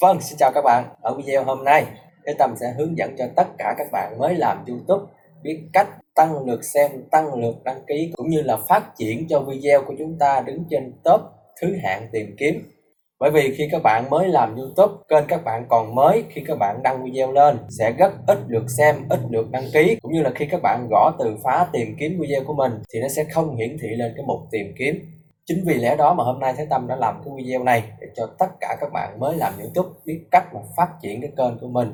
Vâng, xin chào các bạn. Ở video hôm nay, Thế Tâm sẽ hướng dẫn cho tất cả các bạn mới làm YouTube biết cách tăng lượt xem, tăng lượt đăng ký cũng như là phát triển cho video của chúng ta đứng trên top thứ hạng tìm kiếm. Bởi vì khi các bạn mới làm YouTube, kênh các bạn còn mới khi các bạn đăng video lên sẽ rất ít lượt xem, ít lượt đăng ký cũng như là khi các bạn gõ từ khóa tìm kiếm video của mình thì nó sẽ không hiển thị lên cái mục tìm kiếm Chính vì lẽ đó mà hôm nay Thế Tâm đã làm cái video này để cho tất cả các bạn mới làm YouTube biết cách mà phát triển cái kênh của mình.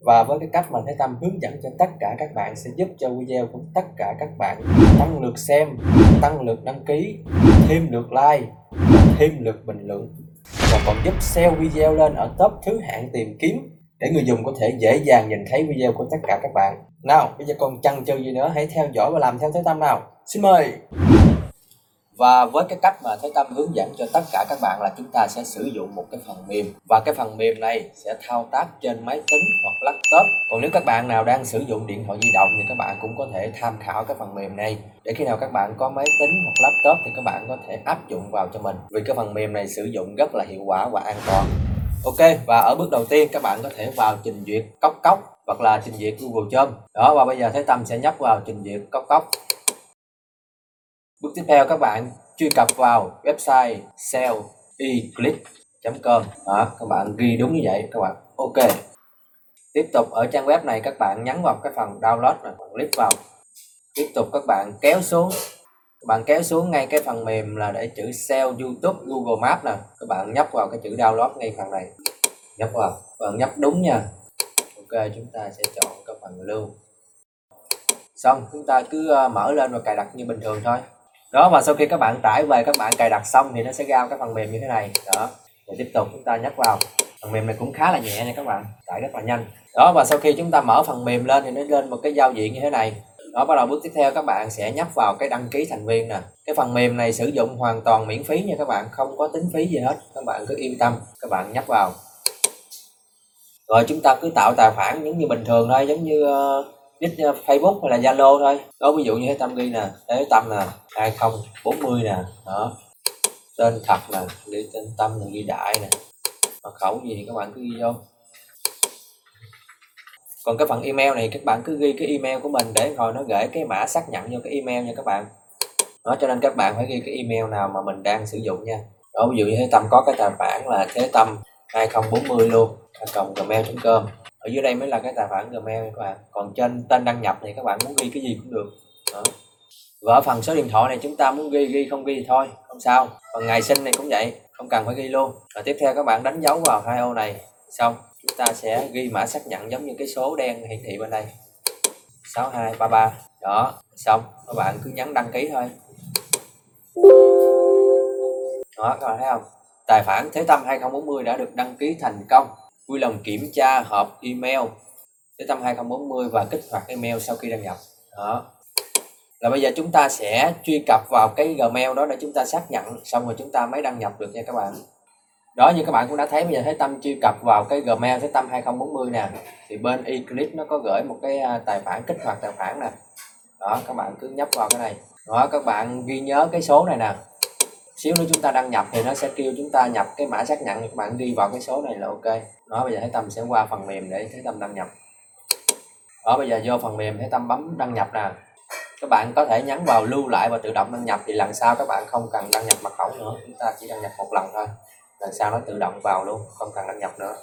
Và với cái cách mà Thế Tâm hướng dẫn cho tất cả các bạn sẽ giúp cho video của tất cả các bạn tăng lượt xem, tăng lượt đăng ký, thêm lượt like, thêm lượt bình luận và còn giúp SEO video lên ở top thứ hạng tìm kiếm để người dùng có thể dễ dàng nhìn thấy video của tất cả các bạn. Nào, bây giờ còn chăn chừ gì nữa hãy theo dõi và làm theo Thế Tâm nào. Xin mời! Và với cái cách mà Thế Tâm hướng dẫn cho tất cả các bạn là chúng ta sẽ sử dụng một cái phần mềm. Và cái phần mềm này sẽ thao tác trên máy tính hoặc laptop. Còn nếu các bạn nào đang sử dụng điện thoại di động thì các bạn cũng có thể tham khảo cái phần mềm này. Để khi nào các bạn có máy tính hoặc laptop thì các bạn có thể áp dụng vào cho mình. Vì cái phần mềm này sử dụng rất là hiệu quả và an toàn. Ok, và ở bước đầu tiên các bạn có thể vào trình duyệt cốc cốc hoặc là trình duyệt Google Chrome. Đó, và bây giờ Thế Tâm sẽ nhấp vào trình duyệt cốc cốc. Bước tiếp theo các bạn truy cập vào website selleclick.com e đó, các bạn ghi đúng như vậy, các bạn ok. Tiếp tục ở trang web này, các bạn nhấn vào cái phần download này, bạn click vào. Tiếp tục các bạn kéo xuống. Các bạn kéo xuống ngay cái phần mềm là để chữ SEO YouTube, Google Maps nè. Các bạn nhấp vào cái chữ download ngay phần này. Nhấp vào bạn nhấp đúng nha. Ok, chúng ta sẽ chọn cái phần lưu. Xong, chúng ta cứ ờ, mở lên và cài đặt như bình thường thôi đó và sau khi các bạn tải về các bạn cài đặt xong thì nó sẽ ra cái phần mềm như thế này. Đó rồi tiếp tục chúng ta nhắc vào. Phần mềm này cũng khá là nhẹ nha các bạn tải rất là nhanh. Đó và sau khi chúng ta mở phần mềm lên thì nó lên một cái giao diện như thế này. Đó bắt đầu bước tiếp theo các bạn sẽ nhấp vào cái đăng ký thành viên nè. Cái phần mềm này sử dụng hoàn toàn miễn phí nha các bạn không có tính phí gì hết. Các bạn cứ yên tâm các bạn nhấp vào. Rồi chúng ta cứ tạo tài khoản giống như bình thường thôi giống như uh, nick ờ, Facebook hay là Zalo thôi. Đó ví dụ như thế, Tâm ghi nè, Thế Tâm nè 2040 nè, đó. Tên thật nè ghi tên Tâm là ghi đại nè. Mật khẩu gì thì các bạn cứ ghi vô. Còn cái phần email này, các bạn cứ ghi cái email của mình để rồi nó gửi cái mã xác nhận vô cái email nha các bạn. Đó, cho nên các bạn phải ghi cái email nào mà mình đang sử dụng nha. Đó, ví dụ như thế tâm có cái tài khoản là thế tâm 2040 luôn cộng gmail.com ở dưới đây mới là cái tài khoản gmail các bạn. Còn trên tên đăng nhập thì các bạn muốn ghi cái gì cũng được. Đó. và ở phần số điện thoại này chúng ta muốn ghi ghi không ghi thì thôi, không sao. Còn ngày sinh này cũng vậy, không cần phải ghi luôn. Và tiếp theo các bạn đánh dấu vào hai ô này. Xong, chúng ta sẽ ghi mã xác nhận giống như cái số đen hiển thị bên đây. 6233 đó, xong. Các bạn cứ nhấn đăng ký thôi. Đó, các bạn thấy không? Tài khoản Thế Tâm 2040 đã được đăng ký thành công vui lòng kiểm tra hộp email để tâm 2040 và kích hoạt email sau khi đăng nhập. Đó. Là bây giờ chúng ta sẽ truy cập vào cái gmail đó để chúng ta xác nhận xong rồi chúng ta mới đăng nhập được nha các bạn. Đó, như các bạn cũng đã thấy, bây giờ thấy tâm truy cập vào cái gmail thấy tâm 2040 nè, thì bên eclipse nó có gửi một cái à, tài khoản, kích hoạt tài khoản nè. Đó, các bạn cứ nhấp vào cái này. Đó, các bạn ghi nhớ cái số này nè xíu nữa chúng ta đăng nhập thì nó sẽ kêu chúng ta nhập cái mã xác nhận các bạn đi vào cái số này là ok. Đó, bây giờ thấy tâm sẽ qua phần mềm để thấy tâm đăng nhập. Đó, bây giờ vô phần mềm thấy tâm bấm đăng nhập nè. Các bạn có thể nhấn vào lưu lại và tự động đăng nhập thì lần sau các bạn không cần đăng nhập mật khẩu nữa. Chúng ta chỉ đăng nhập một lần thôi. Lần sau nó tự động vào luôn, không cần đăng nhập nữa.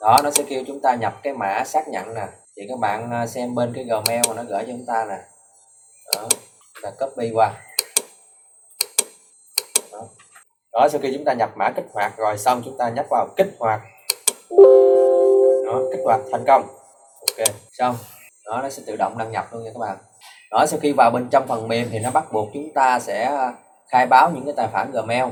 Đó, nó sẽ kêu chúng ta nhập cái mã xác nhận nè. Thì các bạn à, xem bên cái gmail mà nó gửi cho chúng ta nè. Đó là copy qua đó, sau khi chúng ta nhập mã kích hoạt rồi, xong chúng ta nhấp vào kích hoạt. Đó, kích hoạt thành công. Ok, xong. Đó, nó sẽ tự động đăng nhập luôn nha các bạn. Đó, sau khi vào bên trong phần mềm thì nó bắt buộc chúng ta sẽ khai báo những cái tài khoản gmail.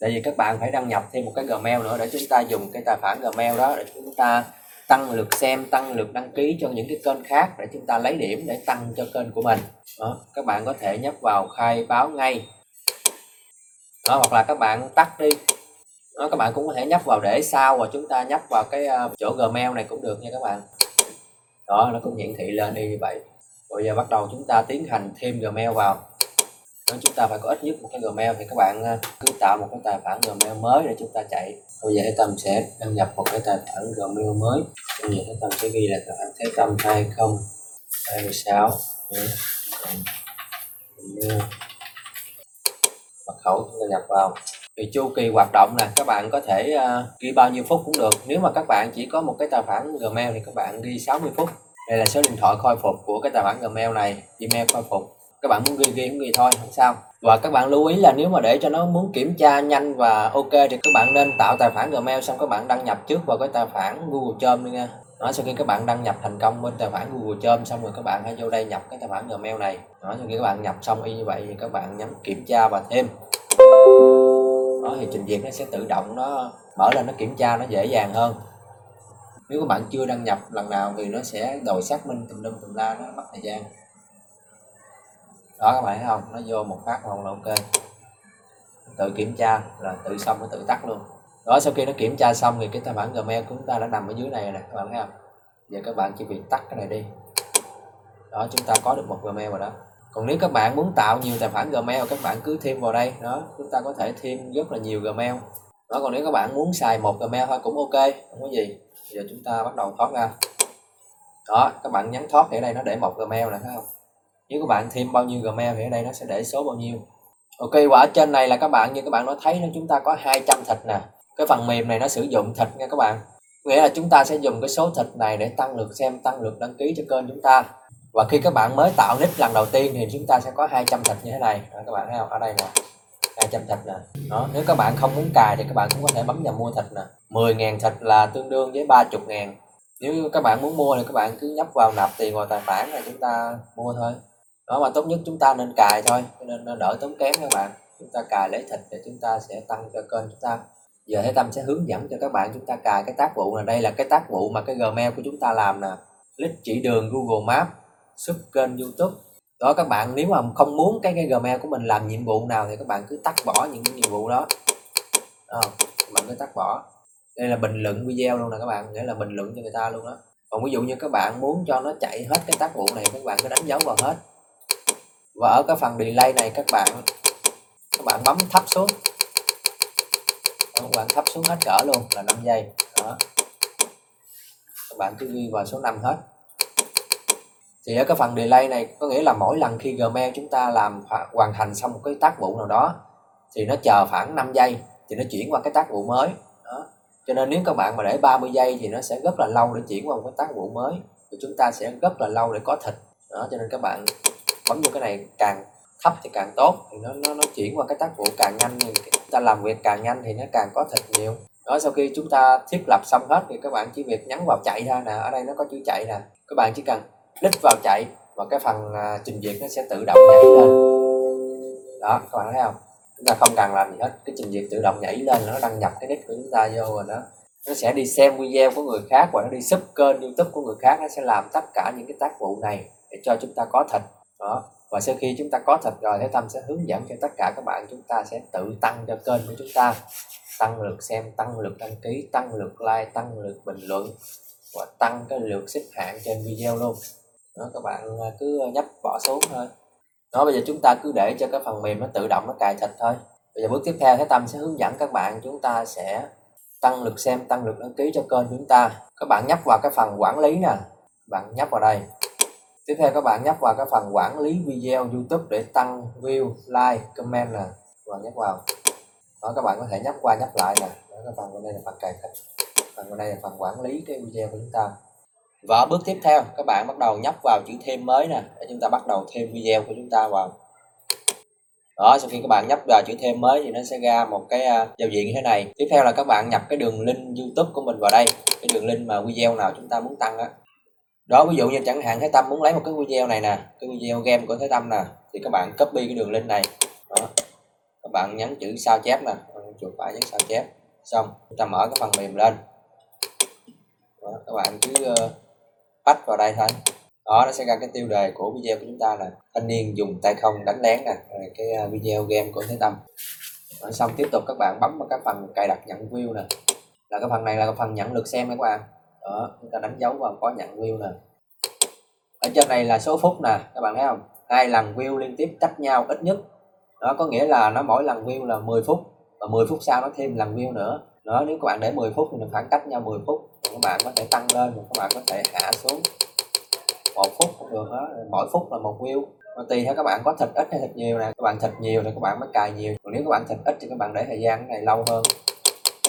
Tại vì các bạn phải đăng nhập thêm một cái gmail nữa để chúng ta dùng cái tài khoản gmail đó để chúng ta tăng lượt xem, tăng lượt đăng ký cho những cái kênh khác để chúng ta lấy điểm để tăng cho kênh của mình. Đó, các bạn có thể nhấp vào khai báo ngay đó, hoặc là các bạn tắt đi. Đó, các bạn cũng có thể nhấp vào để sau và chúng ta nhấp vào cái à, chỗ gmail này cũng được nha các bạn. Đó nó cũng hiển thị lên như vậy. Bây giờ bắt đầu chúng ta tiến hành thêm gmail vào. Đó, chúng ta phải có ít nhất một cái gmail thì các bạn à, cứ tạo một cái tài khoản gmail mới để chúng ta chạy. Bây giờ Thế Tâm sẽ đăng nhập một cái tài khoản Gmail mới. Bây giờ Thế Tâm sẽ ghi là tài khoản Thế Tâm 2026 Gmail mật khẩu chúng ta nhập vào. Thì chu kỳ hoạt động nè các bạn có thể uh, ghi bao nhiêu phút cũng được. Nếu mà các bạn chỉ có một cái tài khoản Gmail thì các bạn ghi 60 phút. Đây là số điện thoại khôi phục của cái tài khoản Gmail này Gmail khôi phục. Các bạn muốn ghi ghi cũng ghi thôi không sao. Và các bạn lưu ý là nếu mà để cho nó muốn kiểm tra nhanh và ok thì các bạn nên tạo tài khoản Gmail xong các bạn đăng nhập trước vào cái tài khoản Google Chrome đi nha đó sau khi các bạn đăng nhập thành công bên tài khoản Google Chrome, xong rồi các bạn hãy vô đây nhập cái tài khoản Gmail này. Đó sau khi các bạn nhập xong y như vậy thì các bạn nhấn kiểm tra và thêm. Đó, thì trình duyệt nó sẽ tự động nó mở lên, nó kiểm tra nó dễ dàng hơn. Nếu các bạn chưa đăng nhập lần nào thì nó sẽ đòi xác minh tùm lum tùm la, nó mất thời gian. Đó, các bạn thấy không? Nó vô một phát một là ok. Tự kiểm tra là tự xong, nó tự tắt luôn đó, sau khi nó kiểm tra xong thì cái tài khoản gmail của chúng ta đã nằm ở dưới này nè, các bạn thấy không? Giờ các bạn chỉ việc tắt cái này đi. Đó, chúng ta có được một gmail rồi đó. Còn nếu các bạn muốn tạo nhiều tài khoản gmail, các bạn cứ thêm vào đây. Đó, chúng ta có thể thêm rất là nhiều gmail. Đó, còn nếu các bạn muốn xài một gmail thôi cũng ok, không có gì. Giờ chúng ta bắt đầu thoát ra. Đó, các bạn nhấn thoát thì ở đây nó để một gmail này thấy không? Nếu các bạn thêm bao nhiêu gmail thì ở đây nó sẽ để số bao nhiêu. Ok và ở trên này là các bạn, như các bạn nó thấy nó chúng ta có 200 thịt nè cái phần mềm này nó sử dụng thịt nha các bạn. Nghĩa là chúng ta sẽ dùng cái số thịt này để tăng lượt xem tăng lượt đăng ký cho kênh chúng ta. Và khi các bạn mới tạo nick lần đầu tiên thì chúng ta sẽ có 200 thịt như thế này. Đó, các bạn thấy không? Ở đây nè 200 thịt nè. Đó nếu các bạn không muốn cài thì các bạn cũng có thể bấm vào mua thịt nè. 10.000 thịt là tương đương với 30 ngàn. Nếu các bạn muốn mua thì các bạn cứ nhấp vào nạp tiền vào tài khoản là chúng ta mua thôi. Đó mà tốt nhất chúng ta nên cài thôi nên nó đỡ tốn kém các bạn. Chúng ta cài lấy thịt để chúng ta sẽ tăng cho kênh chúng ta giờ Thế Tâm sẽ hướng dẫn cho các bạn chúng ta cài cái tác vụ này. Đây là cái tác vụ mà cái Gmail của chúng ta làm nè. Click chỉ đường Google map, xuất kênh YouTube. Đó các bạn nếu mà không muốn cái cái Gmail của mình làm nhiệm vụ nào thì các bạn cứ tắt bỏ những cái nhiệm vụ đó. À, các bạn cứ tắt bỏ. Đây là bình luận video luôn nè các bạn. Nghĩa là bình luận cho người ta luôn đó còn ví dụ như các bạn muốn cho nó chạy hết cái tác vụ này các bạn cứ đánh dấu vào hết. Và ở cái phần delay này các bạn các bạn bấm thấp xuống các bạn thấp xuống hết cỡ luôn là 5 giây. Đó. Các bạn cứ ghi vào số 5 hết. Thì ở cái phần delay này có nghĩa là mỗi lần khi Gmail chúng ta làm hoàn thành xong một cái tác vụ nào đó thì nó chờ khoảng 5 giây thì nó chuyển qua cái tác vụ mới. Đó. cho nên nếu các bạn mà để 30 giây thì nó sẽ rất là lâu để chuyển qua một cái tác vụ mới thì chúng ta sẽ rất là lâu để có thịt. Đó cho nên các bạn bấm vô cái này càng thấp thì càng tốt. Thì nó nó, nó chuyển qua cái tác vụ càng nhanh thì ta làm việc càng nhanh thì nó càng có thịt nhiều. Đó, sau khi chúng ta thiết lập xong hết thì các bạn chỉ việc nhấn vào chạy ra nè, ở đây nó có chữ chạy nè. Các bạn chỉ cần click vào chạy và cái phần à, trình duyệt nó sẽ tự động nhảy lên. Đó, các bạn thấy không? Chúng ta không cần làm gì hết, cái trình duyệt tự động nhảy lên nó đăng nhập cái nick của chúng ta vô rồi đó. Nó sẽ đi xem video của người khác và nó đi sub kênh youtube của người khác, nó sẽ làm tất cả những cái tác vụ này để cho chúng ta có thịt đó và sau khi chúng ta có thật rồi, Thế Tâm sẽ hướng dẫn cho tất cả các bạn chúng ta sẽ tự tăng cho kênh của chúng ta. Tăng lượt xem, tăng lượt đăng ký, tăng lượt like, tăng lượt bình luận, và tăng cái lượt xếp hạng trên video luôn. Đó, các bạn à, cứ nhấp bỏ xuống thôi. Đó, bây giờ chúng ta cứ để cho cái phần mềm nó tự động nó cài thịt thôi. Bây giờ bước tiếp theo, Thế Tâm sẽ hướng dẫn các bạn chúng ta sẽ tăng lượt xem, tăng lượt đăng ký cho kênh chúng ta. Các bạn nhấp vào cái phần quản lý nè. Bạn nhấp vào đây tiếp theo các bạn nhấp vào cái phần quản lý video YouTube để tăng view like comment nè. Và nhấp vào. Đó các bạn có thể nhấp qua nhấp lại nè. Đó, cái phần bên đây là phần cài thịt phần bên đây là phần quản lý cái video của chúng ta. Và bước tiếp theo các bạn bắt đầu nhấp vào chữ thêm mới nè để chúng ta bắt đầu thêm video của chúng ta vào. Đó sau khi các bạn nhấp vào chữ thêm mới thì nó sẽ ra một cái à, giao diện như thế này. Tiếp theo là các bạn nhập cái đường link youtube của mình vào đây. Cái đường link mà video nào chúng ta muốn tăng á đó ví dụ như chẳng hạn Thế Tâm muốn lấy một cái video này nè cái video game của Thế Tâm nè thì các bạn copy cái đường link này. Đó. Các bạn nhấn chữ sao chép nè chuột phải nhấn sao chép. Xong chúng ta mở cái phần mềm lên. Đó, các bạn cứ ờ, uh, bắt vào đây thôi. Đó nó sẽ ra cái tiêu đề của video của chúng ta là thanh niên dùng tay không đánh lén nè cái ờ, video game của Thế Tâm. Đó, xong tiếp tục các bạn bấm vào cái phần cài đặt nhận view nè. Là cái phần này là cái phần nhận lượt xem các bạn đó, chúng ta đánh dấu vào có nhận view nè. Ở trên này là số phút nè, các bạn thấy không? Hai lần view liên tiếp cách nhau ít nhất. Đó, có nghĩa là nó mỗi lần view là 10 phút, và 10 phút sau nó thêm lần view nữa. Đó, nếu các bạn để 10 phút thì khoảng cách nhau 10 phút. Các bạn có thể tăng lên và các bạn có thể hạ xuống. Một phút cũng được đó mỗi phút là một view. Mà tùy theo các bạn có thịt ít hay thịt nhiều nè. Các bạn thịt nhiều thì các bạn mới cài nhiều. Còn nếu các bạn thịt ít thì các bạn để thời gian này lâu hơn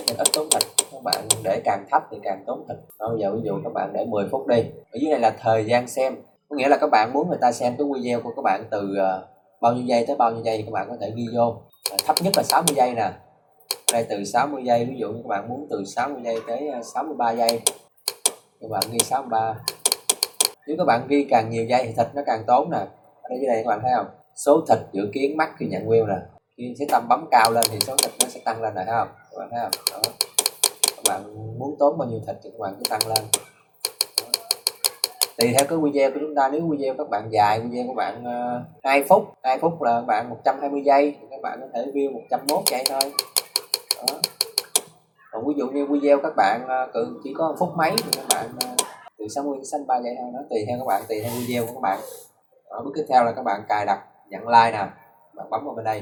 nên ít tốn thịt các bạn để càng thấp thì càng tốn thịt bây giờ ví dụ các bạn để 10 phút đi. Ở dưới này là thời gian xem. Có nghĩa là các bạn muốn người ta xem cái video của các bạn từ ờ, bao nhiêu giây tới bao nhiêu giây thì các bạn có thể ghi vô. Ờ, thấp nhất là 60 giây nè. Đây từ 60 giây, ví dụ như các bạn muốn từ 60 giây tới ờ, 63 giây. Các bạn ghi 63 nếu các bạn ghi càng nhiều giây thì thịt nó càng tốn nè. Ở đây dưới đây các bạn thấy không? Số thịt dự kiến mắc khi nhận wheel nè. Khi sẽ tâm bấm cao lên thì số thịt nó sẽ tăng lên này thấy không? Các bạn thấy không đó. các bạn muốn tốn bao nhiêu thịt thì các bạn cứ tăng lên. Tùy theo cái video của chúng ta nếu video các bạn dài video của bạn ờ, uh, 2 phút 2 phút là các bạn 120 giây thì các bạn có thể view 101 giây thôi. Đó. còn ví dụ như video các bạn uh, chỉ có phút mấy thì các bạn uh, từ 60 đến 63 giây thôi. Nó tùy theo các bạn tùy theo video của các bạn. Ở bước tiếp theo là các bạn cài đặt nhận like nè. Bạn bấm vào bên đây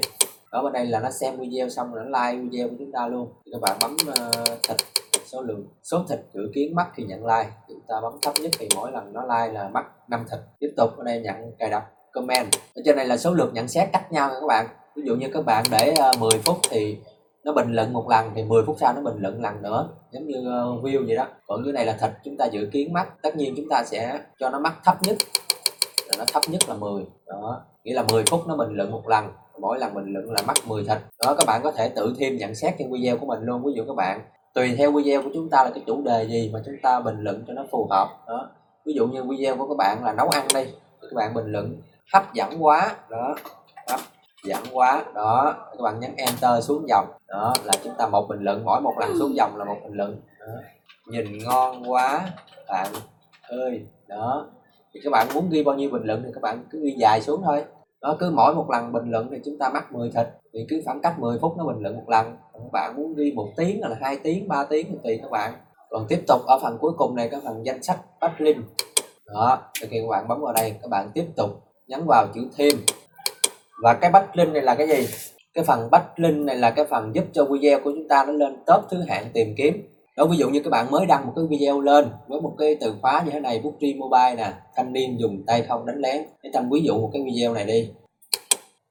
ở bên đây là nó xem video xong rồi nó like video của chúng ta luôn. Thì các bạn bấm uh, thịt số lượng số thịt dự kiến mắc thì nhận like. Chúng ta bấm thấp nhất thì mỗi lần nó like là mắc 5 thịt. Tiếp tục ở đây nhận cài đặt comment. Ở trên này là số lượt nhận xét cách nhau các bạn. Ví dụ như các bạn để ờ, 10 phút thì nó bình luận một lần thì 10 phút sau nó bình luận lần nữa. Giống như uh, view vậy đó. Còn dưới này là thịt chúng ta dự kiến mắc tất nhiên chúng ta sẽ cho nó mắc thấp nhất. Là nó thấp nhất là 10 đó. Nghĩa là 10 phút nó bình luận một lần mỗi lần bình luận là mắc 10 thịt. Đó, các bạn có thể tự thêm nhận xét trên video của mình luôn. Ví dụ các bạn, tùy theo video của chúng ta là cái chủ đề gì mà chúng ta bình luận cho nó phù hợp. Đó, ví dụ như video của các bạn là nấu ăn đi các bạn bình luận, hấp dẫn quá. Đó, hấp dẫn quá. Đó, các bạn nhấn enter xuống dòng. Đó, là chúng ta một bình luận, mỗi một lần xuống dòng là một bình luận. Đó. nhìn ngon quá, bạn ơi. Đó thì các bạn muốn ghi bao nhiêu bình luận thì các bạn cứ ghi dài xuống thôi đó, cứ mỗi một lần bình luận thì chúng ta mắc 10 thịt, thì cứ khoảng cách 10 phút nó bình luận một lần. Còn các bạn muốn đi một tiếng là hai tiếng 3 tiếng thì tùy các bạn. Còn tiếp tục ở phần cuối cùng này cái phần danh sách backlink đó thì khi các bạn bấm vào đây, các bạn tiếp tục nhấn vào chữ thêm. Và cái backlink này là cái gì? Cái phần backlink này là cái phần giúp cho video của chúng ta nó lên top thứ hạng tìm kiếm đó, ví dụ như các bạn mới đăng một cái video lên với một cái từ khóa như thế này bút mobile nè, thanh niên dùng tay không đánh lén. Để tâm ví dụ một cái video này đi.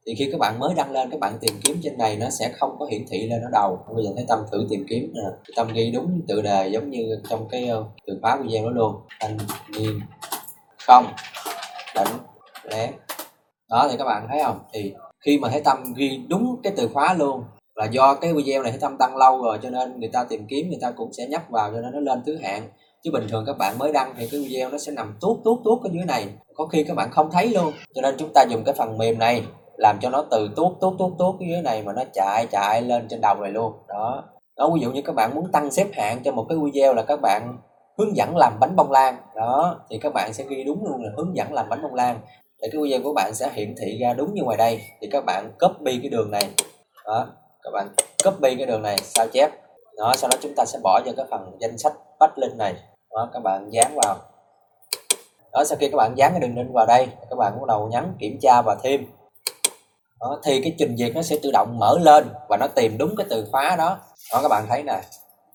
Thì khi các bạn mới đăng lên, các bạn tìm kiếm trên này, nó sẽ không có hiển thị lên ở đầu. Bây giờ thấy tâm thử tìm kiếm nè. Tâm ghi đúng tự đề giống như trong cái ờ, từ khóa video đó luôn. Thanh niên không đánh lén. Đó, thì các bạn thấy không? Thì khi mà thấy tâm ghi đúng cái từ khóa luôn là do cái video này thấy tâm tăng lâu rồi, cho nên người ta tìm kiếm, người ta cũng sẽ nhấp vào cho nên nó lên thứ hạng. Chứ bình thường các bạn mới đăng thì cái video nó sẽ nằm tuốt tuốt tuốt ở dưới này. Có khi các bạn không thấy luôn. Cho nên chúng ta dùng cái phần mềm này làm cho nó từ tuốt tuốt tuốt tuốt ở dưới này mà nó chạy chạy lên trên đầu này luôn. Đó. Đó, ví dụ như các bạn muốn tăng xếp hạng cho một cái video là các bạn hướng dẫn làm bánh bông lan. Đó, thì các bạn sẽ ghi đúng luôn là hướng dẫn làm bánh bông lan. Để cái video của bạn sẽ hiển thị ra đúng như ngoài đây. Thì các bạn copy cái đường này. Đó các bạn copy cái đường này sao chép? Đó sau đó chúng ta sẽ bỏ vào cái phần danh sách bắt link này. Đó các bạn dán vào. Đó sau khi các bạn dán cái đường link vào đây các bạn bắt đầu nhấn kiểm tra và thêm. Đó, thì cái trình duyệt nó sẽ tự động mở lên và nó tìm đúng cái từ khóa đó. Đó các bạn thấy nè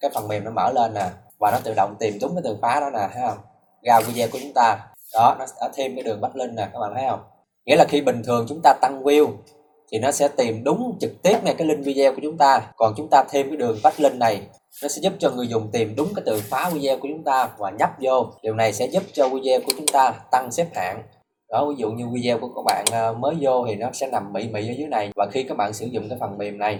cái phần mềm nó mở lên nè và nó tự động tìm đúng cái từ khóa đó nè thấy không? Ra video của chúng ta. Đó nó đã thêm cái đường bắt link nè các bạn thấy không? Nghĩa là khi bình thường chúng ta tăng view thì nó sẽ tìm đúng trực tiếp ngay cái link video của chúng ta. Còn chúng ta thêm cái đường link này, nó sẽ giúp cho người dùng tìm đúng cái từ khóa video của chúng ta và nhấp vô. Điều này sẽ giúp cho video của chúng ta tăng xếp hạng. Đó, ví dụ như video của các bạn ờ, mới vô thì nó sẽ nằm mị mị ở dưới này. Và khi các bạn sử dụng cái phần mềm này,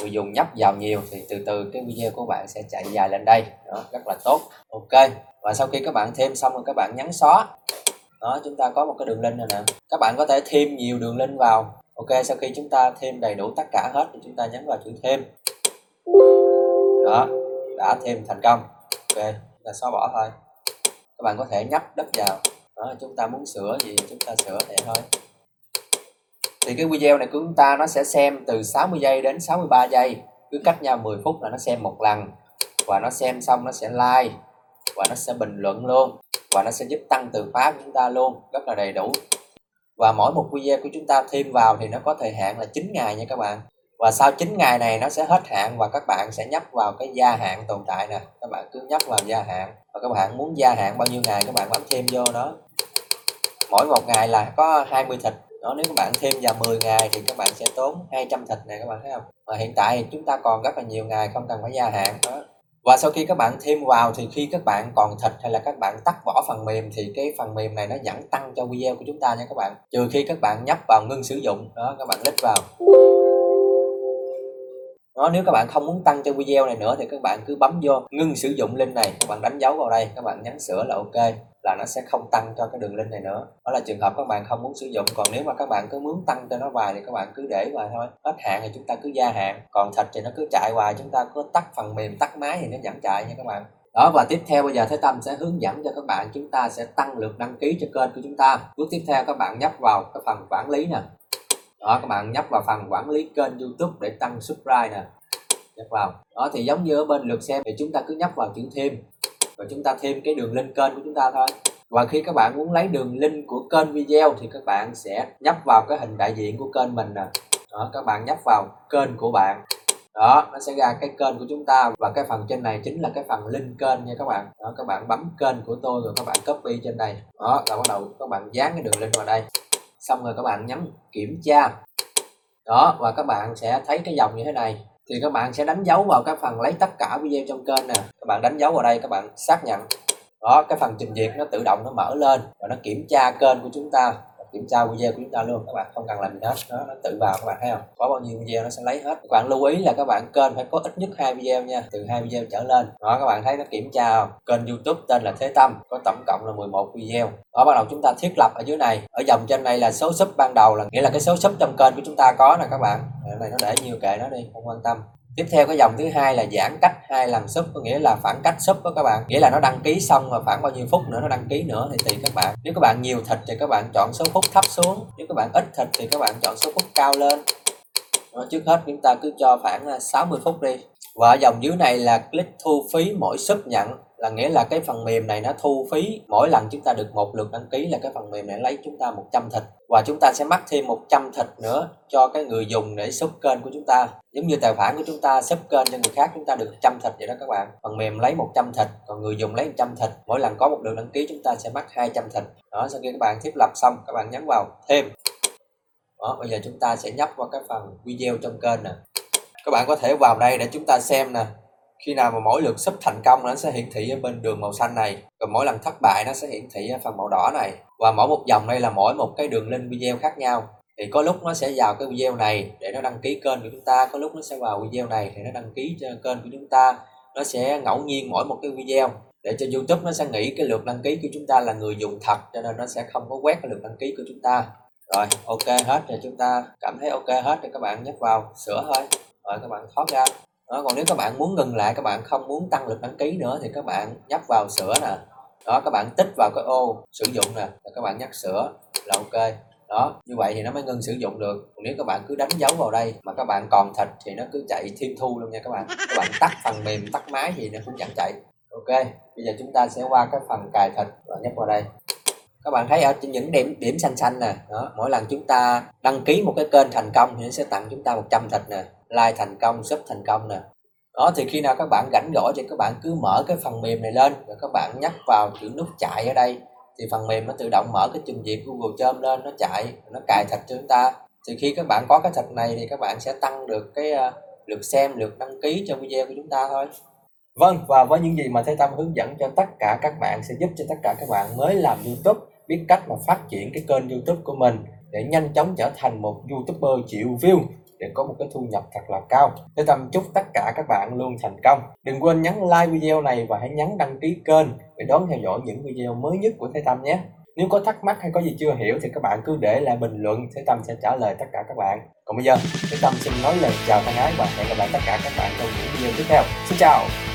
người dùng nhấp vào nhiều thì từ từ cái video của bạn sẽ chạy dài lên đây. Đó, rất là tốt. Ok. Và sau khi các bạn thêm xong rồi các bạn nhấn xóa. Đó, chúng ta có một cái đường link này nè. Các bạn có thể thêm nhiều đường link vào ok, sau khi chúng ta thêm đầy đủ tất cả hết thì chúng ta nhấn vào chữ thêm. Đó, đã thêm thành công. Ok, là xóa bỏ thôi. Các bạn có thể nhấp đất vào. Đó, chúng ta muốn sửa gì chúng ta sửa vậy thôi. Thì cái video này của chúng ta nó sẽ xem từ 60 giây đến 63 giây. Cứ cách nhau 10 phút là nó xem một lần. Và nó xem xong nó sẽ like. Và nó sẽ bình luận luôn. Và nó sẽ giúp tăng từ khóa của chúng ta luôn. Rất là đầy đủ và mỗi một video của chúng ta thêm vào thì nó có thời hạn là 9 ngày nha các bạn. Và sau 9 ngày này nó sẽ hết hạn và các bạn sẽ nhấp vào cái gia hạn tồn tại nè. Các bạn cứ nhấp vào gia hạn. Và các bạn muốn gia hạn bao nhiêu ngày các bạn bấm thêm vô đó. Mỗi một ngày là có 20 thịt. Đó, nếu các bạn thêm vào 10 ngày thì các bạn sẽ tốn 200 thịt này các bạn thấy không? Mà hiện tại thì chúng ta còn rất là nhiều ngày không cần phải gia hạn đó và sau khi các bạn thêm vào thì khi các bạn còn thịt hay là các bạn tắt bỏ phần mềm thì cái phần mềm này nó vẫn tăng cho video của chúng ta nha các bạn. Trừ khi các bạn nhấp vào ngưng sử dụng, đó, các bạn click vào đó, nếu các bạn không muốn tăng cho video này nữa thì các bạn cứ bấm vô ngưng sử dụng link này các bạn đánh dấu vào đây. Các bạn nhấn sửa là ok, là nó sẽ không tăng cho cái đường link này nữa. Đó là trường hợp các bạn không muốn sử dụng. Còn nếu mà các bạn cứ muốn tăng cho nó hoài thì các bạn cứ để hoài thôi. Hết hạn thì chúng ta cứ gia hạn. Còn thật thì nó cứ chạy hoài, chúng ta cứ tắt phần mềm, tắt máy thì nó vẫn chạy nha các bạn. Đó, và tiếp theo bây giờ Thế Tâm sẽ hướng dẫn cho các bạn chúng ta sẽ tăng lượt đăng ký cho kênh của chúng ta. Bước tiếp theo các bạn nhấp vào cái phần quản lý nè đó, các bạn nhấp vào phần quản lý kênh YouTube để tăng subscribe nè. Nhấp vào. Đó, thì giống như ở bên lượt xem thì chúng ta cứ nhấp vào chữ thêm. Và chúng ta thêm cái đường link kênh của chúng ta thôi. Và khi các bạn muốn lấy đường link của kênh video thì các bạn sẽ nhấp vào cái hình đại diện của kênh mình nè. Đó, các bạn nhấp vào kênh của bạn. Đó, nó sẽ ra cái kênh của chúng ta và cái phần trên này chính là cái phần link kênh nha các bạn. Đó, các bạn bấm kênh của tôi rồi các bạn copy trên đây. Đó, là bắt đầu các bạn dán cái đường link vào đây xong rồi các bạn nhấn kiểm tra. Đó, và các bạn sẽ thấy cái dòng như thế này. Thì các bạn sẽ đánh dấu vào cái phần lấy tất cả video trong kênh nè. Các bạn đánh dấu vào đây, các bạn xác nhận. Đó, cái phần trình duyệt nó tự động nó mở lên và nó kiểm tra kênh của chúng ta kiểm tra video của chúng ta luôn. Các bạn không cần làm gì hết. Đó, nó tự vào các bạn thấy không? Có bao nhiêu video nó sẽ lấy hết. Các bạn lưu ý là các bạn kênh phải có ít nhất hai video nha. Từ hai video trở lên. Đó, các bạn thấy nó kiểm tra không? Kênh youtube tên là thế tâm. Có tổng cộng là 11 video. Đó, bắt đầu chúng ta thiết lập ở dưới này. Ở dòng trên này là số sub ban đầu là, nghĩa là cái số sub trong kênh của chúng ta có nè các bạn. Này nó để nhiều kệ nó đi, không quan tâm tiếp theo cái dòng thứ hai là giãn cách hai lần sub có nghĩa là khoảng cách sub đó các bạn. Nghĩa là nó đăng ký xong và khoảng bao nhiêu phút nữa nó đăng ký nữa thì tùy các bạn. Nếu các bạn nhiều thịt thì các bạn chọn số phút thấp xuống. Nếu các bạn ít thịt thì các bạn chọn số phút cao lên. Đó, trước hết chúng ta cứ cho khoảng à, 60 phút đi. Và dòng dưới này là click thu phí mỗi sub nhận là nghĩa là cái phần mềm này nó thu phí, mỗi lần chúng ta được một lượt đăng ký là cái phần mềm này lấy chúng ta 100 thịt. Và chúng ta sẽ mắc thêm 100 thịt nữa cho cái người dùng để sub kênh của chúng ta. Giống như tài khoản của chúng ta sub kênh cho người khác, chúng ta được 100 thịt vậy đó các bạn. Phần mềm lấy 100 thịt, còn người dùng lấy 100 thịt. Mỗi lần có một lượt đăng ký, chúng ta sẽ mắc 200 thịt. Đó, sau khi các bạn thiết lập xong, các bạn nhấn vào thêm. Đó, bây giờ chúng ta sẽ nhấp vào cái phần video trong kênh nè. Các bạn có thể vào đây để chúng ta xem nè khi nào mà mỗi lượt sub thành công, nó sẽ hiển thị ở bên đường màu xanh này. Còn mỗi lần thất bại, nó sẽ hiển thị ở phần màu đỏ này. Và mỗi một dòng đây là mỗi một cái đường link video khác nhau. Thì có lúc nó sẽ vào cái video này để nó đăng ký kênh của chúng ta, có lúc nó sẽ vào video này để nó đăng ký cho kênh của chúng ta. Nó sẽ ngẫu nhiên mỗi một cái video để cho YouTube nó sẽ nghĩ cái lượt đăng ký của chúng ta là người dùng thật, cho nên nó sẽ không có quét cái lượt đăng ký của chúng ta. Rồi, ok hết rồi, chúng ta cảm thấy ok hết thì các bạn nhấp vào sửa thôi. Rồi, các bạn thoát ra đó, còn nếu các bạn muốn ngừng lại các bạn không muốn tăng lực đăng ký nữa thì các bạn nhấp vào sửa nè. Đó các bạn tích vào cái ô sử dụng nè các bạn nhắc sửa là ok. Đó như vậy thì nó mới ngừng sử dụng được. Còn nếu các bạn cứ đánh dấu vào đây mà các bạn còn thịt thì nó cứ chạy thiên thu luôn nha các bạn. Các bạn tắt phần mềm tắt máy gì nó cũng chẳng chạy. Ok bây giờ chúng ta sẽ qua cái phần cài thịt và nhấp vào đây. Các bạn thấy ở trên những điểm điểm xanh xanh nè đó mỗi lần chúng ta đăng ký một cái kênh thành công thì nó sẽ tặng chúng ta 100 thịt nè like thành công sub thành công nè. Đó thì khi nào các bạn rảnh rỗi thì các bạn cứ mở cái phần mềm này lên và các bạn nhắc vào chữ nút chạy ở đây. Thì phần mềm nó tự động mở cái trình duyệt Google Chrome lên nó chạy nó cài thạch cho chúng ta. Thì khi các bạn có cái thạch này thì các bạn sẽ tăng được cái uh, lượt xem lượt đăng ký cho video của chúng ta thôi. Vâng và với những gì mà Thế Tâm hướng dẫn cho tất cả các bạn sẽ giúp cho tất cả các bạn mới làm YouTube biết cách mà phát triển cái kênh YouTube của mình để nhanh chóng trở thành một YouTuber triệu view để có một cái thu nhập thật là cao. Thế Tâm chúc tất cả các bạn luôn thành công. Đừng quên nhấn like video này và hãy nhấn đăng ký kênh để đón theo dõi những video mới nhất của Thế Tâm nhé. Nếu có thắc mắc hay có gì chưa hiểu thì các bạn cứ để lại bình luận, Thế Tâm sẽ trả lời tất cả các bạn. Còn bây giờ, Thế Tâm xin nói lời chào thân ái và hẹn gặp lại tất cả các bạn trong những video tiếp theo. Xin chào!